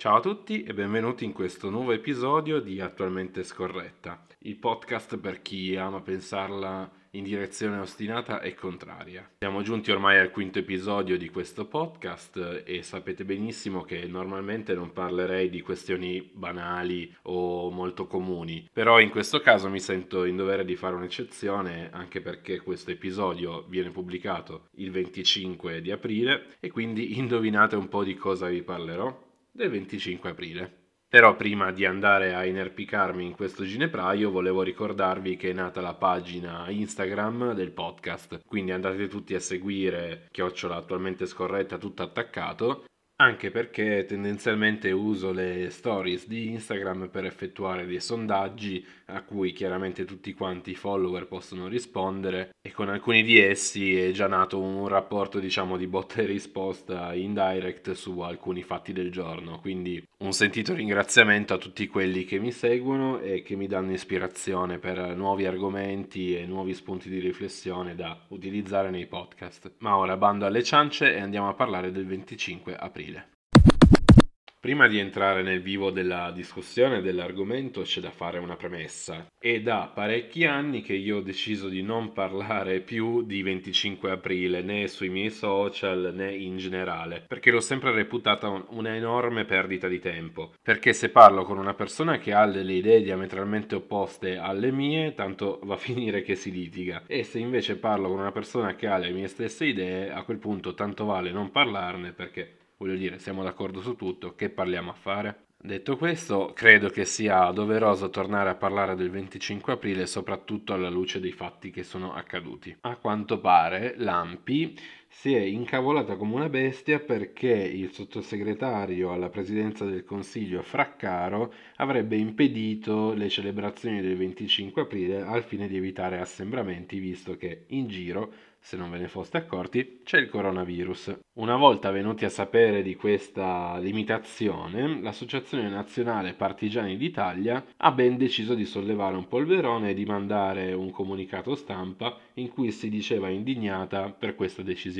Ciao a tutti e benvenuti in questo nuovo episodio di Attualmente Scorretta, il podcast per chi ama pensarla in direzione ostinata e contraria. Siamo giunti ormai al quinto episodio di questo podcast e sapete benissimo che normalmente non parlerei di questioni banali o molto comuni, però in questo caso mi sento in dovere di fare un'eccezione anche perché questo episodio viene pubblicato il 25 di aprile e quindi indovinate un po' di cosa vi parlerò del 25 aprile. Però prima di andare a inerpicarmi in questo ginepraio volevo ricordarvi che è nata la pagina Instagram del podcast, quindi andate tutti a seguire chiocciola attualmente scorretta tutto attaccato anche perché tendenzialmente uso le stories di Instagram per effettuare dei sondaggi a cui chiaramente tutti quanti i follower possono rispondere e con alcuni di essi è già nato un rapporto diciamo di botta e risposta in direct su alcuni fatti del giorno. Quindi un sentito ringraziamento a tutti quelli che mi seguono e che mi danno ispirazione per nuovi argomenti e nuovi spunti di riflessione da utilizzare nei podcast. Ma ora bando alle ciance e andiamo a parlare del 25 aprile Prima di entrare nel vivo della discussione dell'argomento c'è da fare una premessa. È da parecchi anni che io ho deciso di non parlare più di 25 aprile né sui miei social né in generale, perché l'ho sempre reputata una enorme perdita di tempo. Perché se parlo con una persona che ha delle idee diametralmente opposte alle mie, tanto va a finire che si litiga. E se invece parlo con una persona che ha le mie stesse idee, a quel punto tanto vale non parlarne perché voglio dire, siamo d'accordo su tutto, che parliamo a fare? Detto questo, credo che sia doveroso tornare a parlare del 25 aprile, soprattutto alla luce dei fatti che sono accaduti. A quanto pare, l'AMPI si è incavolata come una bestia perché il sottosegretario alla presidenza del Consiglio Fraccaro avrebbe impedito le celebrazioni del 25 aprile al fine di evitare assembramenti, visto che in giro se non ve ne foste accorti, c'è il coronavirus. Una volta venuti a sapere di questa limitazione, l'Associazione Nazionale Partigiani d'Italia ha ben deciso di sollevare un polverone e di mandare un comunicato stampa in cui si diceva indignata per questa decisione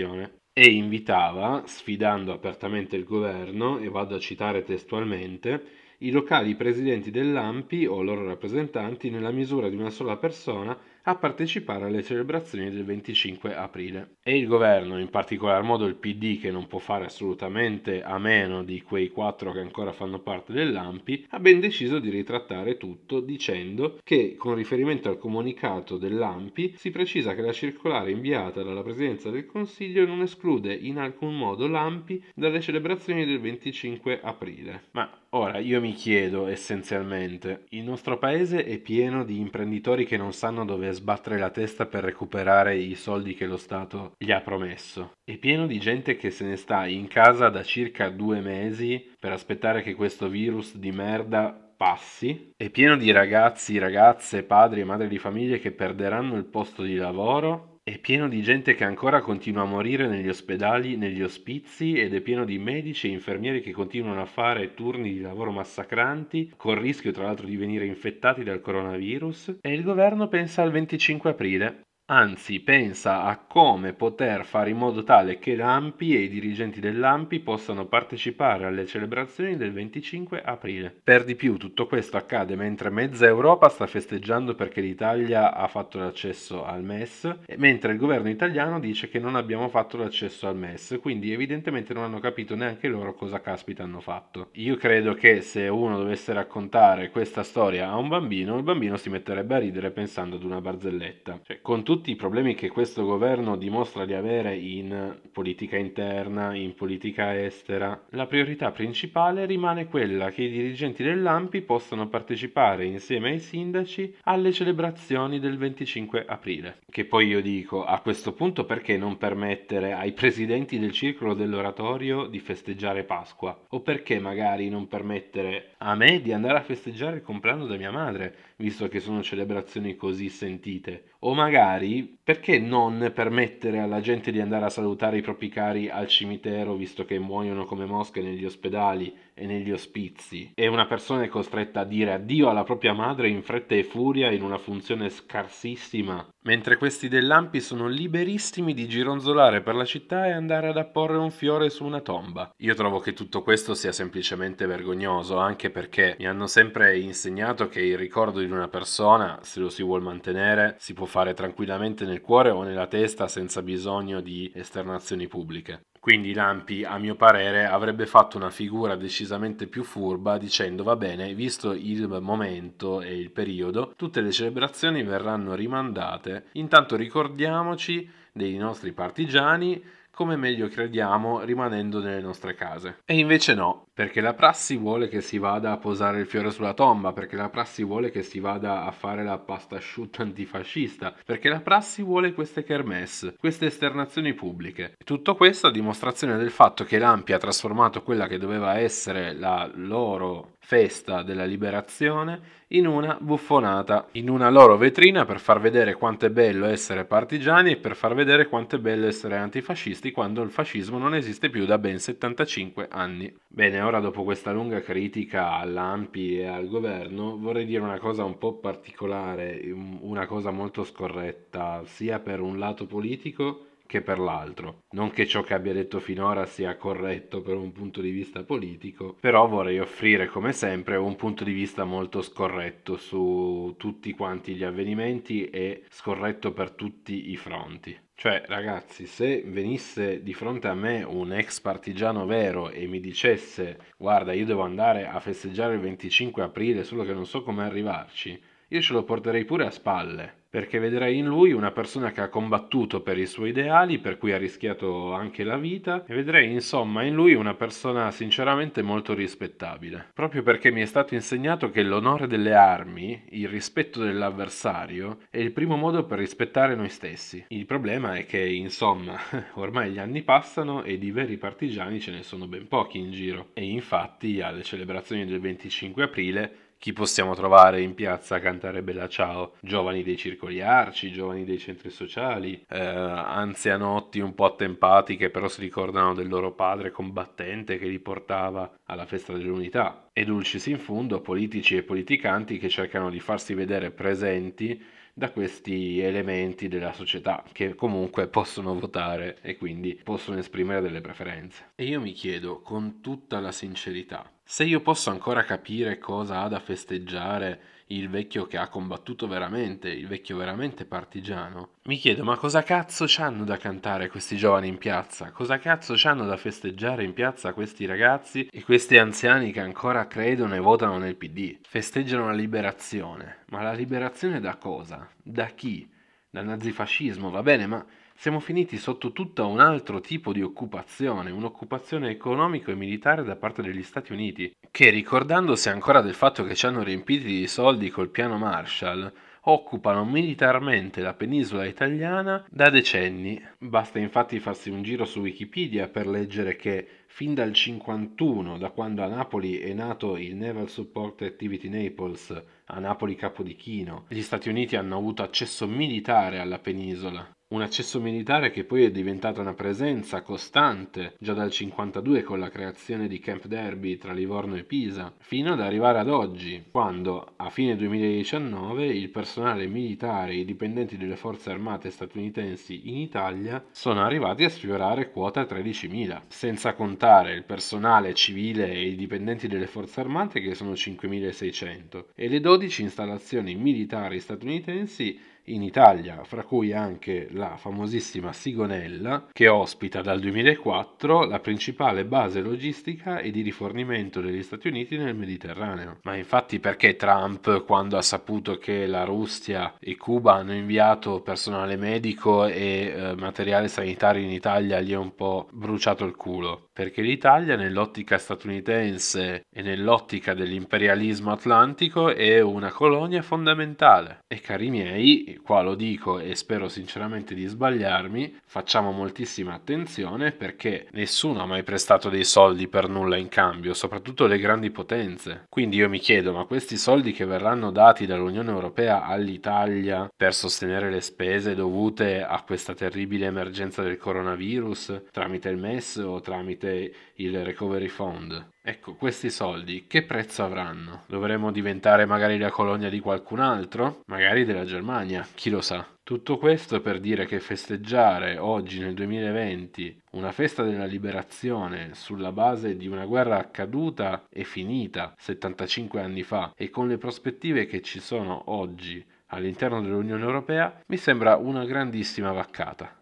e invitava, sfidando apertamente il governo, e vado a citare testualmente, i locali presidenti dell'AMPI o loro rappresentanti nella misura di una sola persona a partecipare alle celebrazioni del 25 aprile. E il governo, in particolar modo il PD che non può fare assolutamente a meno di quei quattro che ancora fanno parte dell'AMPI, ha ben deciso di ritrattare tutto dicendo che con riferimento al comunicato dell'AMPI si precisa che la circolare inviata dalla Presidenza del Consiglio non esclude in alcun modo l'AMPI dalle celebrazioni del 25 aprile. Ma ora io mi chiedo essenzialmente, il nostro paese è pieno di imprenditori che non sanno dove sbattere la testa per recuperare i soldi che lo Stato gli ha promesso. È pieno di gente che se ne sta in casa da circa due mesi per aspettare che questo virus di merda passi. È pieno di ragazzi, ragazze, padri e madri di famiglie che perderanno il posto di lavoro è pieno di gente che ancora continua a morire negli ospedali, negli ospizi ed è pieno di medici e infermieri che continuano a fare turni di lavoro massacranti, col rischio tra l'altro di venire infettati dal coronavirus. E il governo pensa al 25 aprile anzi pensa a come poter fare in modo tale che l'AMPI e i dirigenti dell'AMPI possano partecipare alle celebrazioni del 25 aprile. Per di più tutto questo accade mentre mezza Europa sta festeggiando perché l'Italia ha fatto l'accesso al MES, mentre il governo italiano dice che non abbiamo fatto l'accesso al MES, quindi evidentemente non hanno capito neanche loro cosa caspita hanno fatto. Io credo che se uno dovesse raccontare questa storia a un bambino, il bambino si metterebbe a ridere pensando ad una barzelletta. Cioè, con tutti tutti i problemi che questo governo dimostra di avere in politica interna, in politica estera, la priorità principale rimane quella che i dirigenti dell'AMPI possano partecipare insieme ai sindaci alle celebrazioni del 25 aprile. Che poi io dico, a questo punto perché non permettere ai presidenti del circolo dell'oratorio di festeggiare Pasqua? O perché magari non permettere a me di andare a festeggiare il compleanno da mia madre, visto che sono celebrazioni così sentite? O magari perché non permettere alla gente di andare a salutare i propri cari al cimitero, visto che muoiono come mosche negli ospedali e negli ospizi e una persona è costretta a dire addio alla propria madre in fretta e furia in una funzione scarsissima, mentre questi dell'Ampi sono liberissimi di gironzolare per la città e andare ad apporre un fiore su una tomba. Io trovo che tutto questo sia semplicemente vergognoso, anche perché mi hanno sempre insegnato che il ricordo di una persona, se lo si vuole mantenere, si può fare tranquillamente nel cuore o nella testa senza bisogno di esternazioni pubbliche. Quindi Lampi, a mio parere, avrebbe fatto una figura decisamente più furba dicendo va bene, visto il momento e il periodo, tutte le celebrazioni verranno rimandate, intanto ricordiamoci dei nostri partigiani come meglio crediamo rimanendo nelle nostre case. E invece no, perché la prassi vuole che si vada a posare il fiore sulla tomba, perché la prassi vuole che si vada a fare la pasta asciutta antifascista, perché la prassi vuole queste kermesse, queste esternazioni pubbliche. Tutto questo a dimostrazione del fatto che l'Ampi ha trasformato quella che doveva essere la loro festa della liberazione in una buffonata, in una loro vetrina per far vedere quanto è bello essere partigiani e per far vedere quanto è bello essere antifascisti quando il fascismo non esiste più da ben 75 anni. Bene, ora dopo questa lunga critica all'AMPI e al governo vorrei dire una cosa un po' particolare, una cosa molto scorretta, sia per un lato politico che per l'altro. Non che ciò che abbia detto finora sia corretto per un punto di vista politico, però vorrei offrire come sempre un punto di vista molto scorretto su tutti quanti gli avvenimenti e scorretto per tutti i fronti. Cioè, ragazzi, se venisse di fronte a me un ex partigiano vero e mi dicesse guarda, io devo andare a festeggiare il 25 aprile, solo che non so come arrivarci, io ce lo porterei pure a spalle perché vedrei in lui una persona che ha combattuto per i suoi ideali, per cui ha rischiato anche la vita, e vedrei insomma in lui una persona sinceramente molto rispettabile, proprio perché mi è stato insegnato che l'onore delle armi, il rispetto dell'avversario, è il primo modo per rispettare noi stessi. Il problema è che insomma ormai gli anni passano e di veri partigiani ce ne sono ben pochi in giro, e infatti alle celebrazioni del 25 aprile chi possiamo trovare in piazza a cantare Bella Ciao? Giovani dei circoli arci, giovani dei centri sociali, eh, anzianotti un po' attempati che però si ricordano del loro padre combattente che li portava alla festa dell'unità. E dulcis in fondo politici e politicanti che cercano di farsi vedere presenti da questi elementi della società che comunque possono votare e quindi possono esprimere delle preferenze. E io mi chiedo con tutta la sincerità, se io posso ancora capire cosa ha da festeggiare il vecchio che ha combattuto veramente, il vecchio veramente partigiano, mi chiedo ma cosa cazzo c'hanno da cantare questi giovani in piazza? Cosa cazzo c'hanno da festeggiare in piazza questi ragazzi e questi anziani che ancora credono e votano nel PD? Festeggiano la liberazione, ma la liberazione da cosa? Da chi? Dal nazifascismo, va bene, ma siamo finiti sotto tutto un altro tipo di occupazione, un'occupazione economico e militare da parte degli Stati Uniti, che ricordandosi ancora del fatto che ci hanno riempiti di soldi col piano Marshall, occupano militarmente la penisola italiana da decenni. Basta infatti farsi un giro su Wikipedia per leggere che fin dal 51, da quando a Napoli è nato il Naval Support Activity Naples, a Napoli Capodichino, gli Stati Uniti hanno avuto accesso militare alla penisola un accesso militare che poi è diventata una presenza costante già dal 52 con la creazione di Camp Derby tra Livorno e Pisa, fino ad arrivare ad oggi, quando a fine 2019 il personale militare e i dipendenti delle forze armate statunitensi in Italia sono arrivati a sfiorare quota 13.000, senza contare il personale civile e i dipendenti delle forze armate che sono 5.600 e le 12 installazioni militari statunitensi in Italia, fra cui anche la famosissima Sigonella, che ospita dal 2004 la principale base logistica e di rifornimento degli Stati Uniti nel Mediterraneo. Ma infatti perché Trump, quando ha saputo che la Russia e Cuba hanno inviato personale medico e eh, materiale sanitario in Italia, gli è un po' bruciato il culo? Perché l'Italia nell'ottica statunitense e nell'ottica dell'imperialismo atlantico è una colonia fondamentale. E cari miei, qua lo dico e spero sinceramente di sbagliarmi, facciamo moltissima attenzione perché nessuno ha mai prestato dei soldi per nulla in cambio, soprattutto le grandi potenze. Quindi io mi chiedo, ma questi soldi che verranno dati dall'Unione Europea all'Italia per sostenere le spese dovute a questa terribile emergenza del coronavirus tramite il MES o tramite il Recovery Fund, Ecco, questi soldi che prezzo avranno? Dovremmo diventare magari la colonia di qualcun altro? Magari della Germania, chi lo sa. Tutto questo per dire che festeggiare oggi nel 2020 una festa della liberazione sulla base di una guerra accaduta e finita 75 anni fa e con le prospettive che ci sono oggi all'interno dell'Unione Europea mi sembra una grandissima vaccata.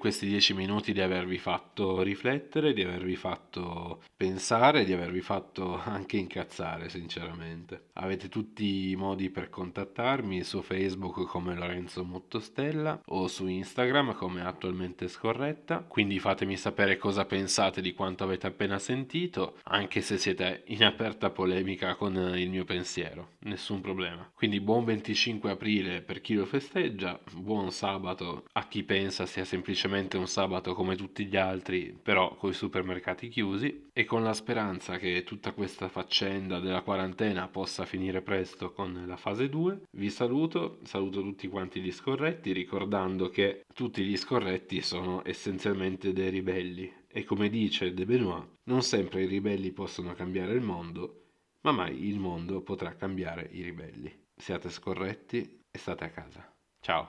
Questi dieci minuti di avervi fatto riflettere, di avervi fatto pensare, di avervi fatto anche incazzare, sinceramente. Avete tutti i modi per contattarmi su Facebook come Lorenzo Mottostella o su Instagram come attualmente scorretta, quindi fatemi sapere cosa pensate di quanto avete appena sentito, anche se siete in aperta polemica con il mio pensiero, nessun problema. Quindi buon 25 aprile per chi lo festeggia, buon sabato a chi pensa sia semplicemente un sabato come tutti gli altri, però con i supermercati chiusi, e con la speranza che tutta questa faccenda della quarantena possa finire presto con la fase 2. Vi saluto, saluto tutti quanti gli scorretti, ricordando che tutti gli scorretti sono essenzialmente dei ribelli. E come dice De Benoit, non sempre i ribelli possono cambiare il mondo, ma mai il mondo potrà cambiare i ribelli. Siate scorretti e state a casa.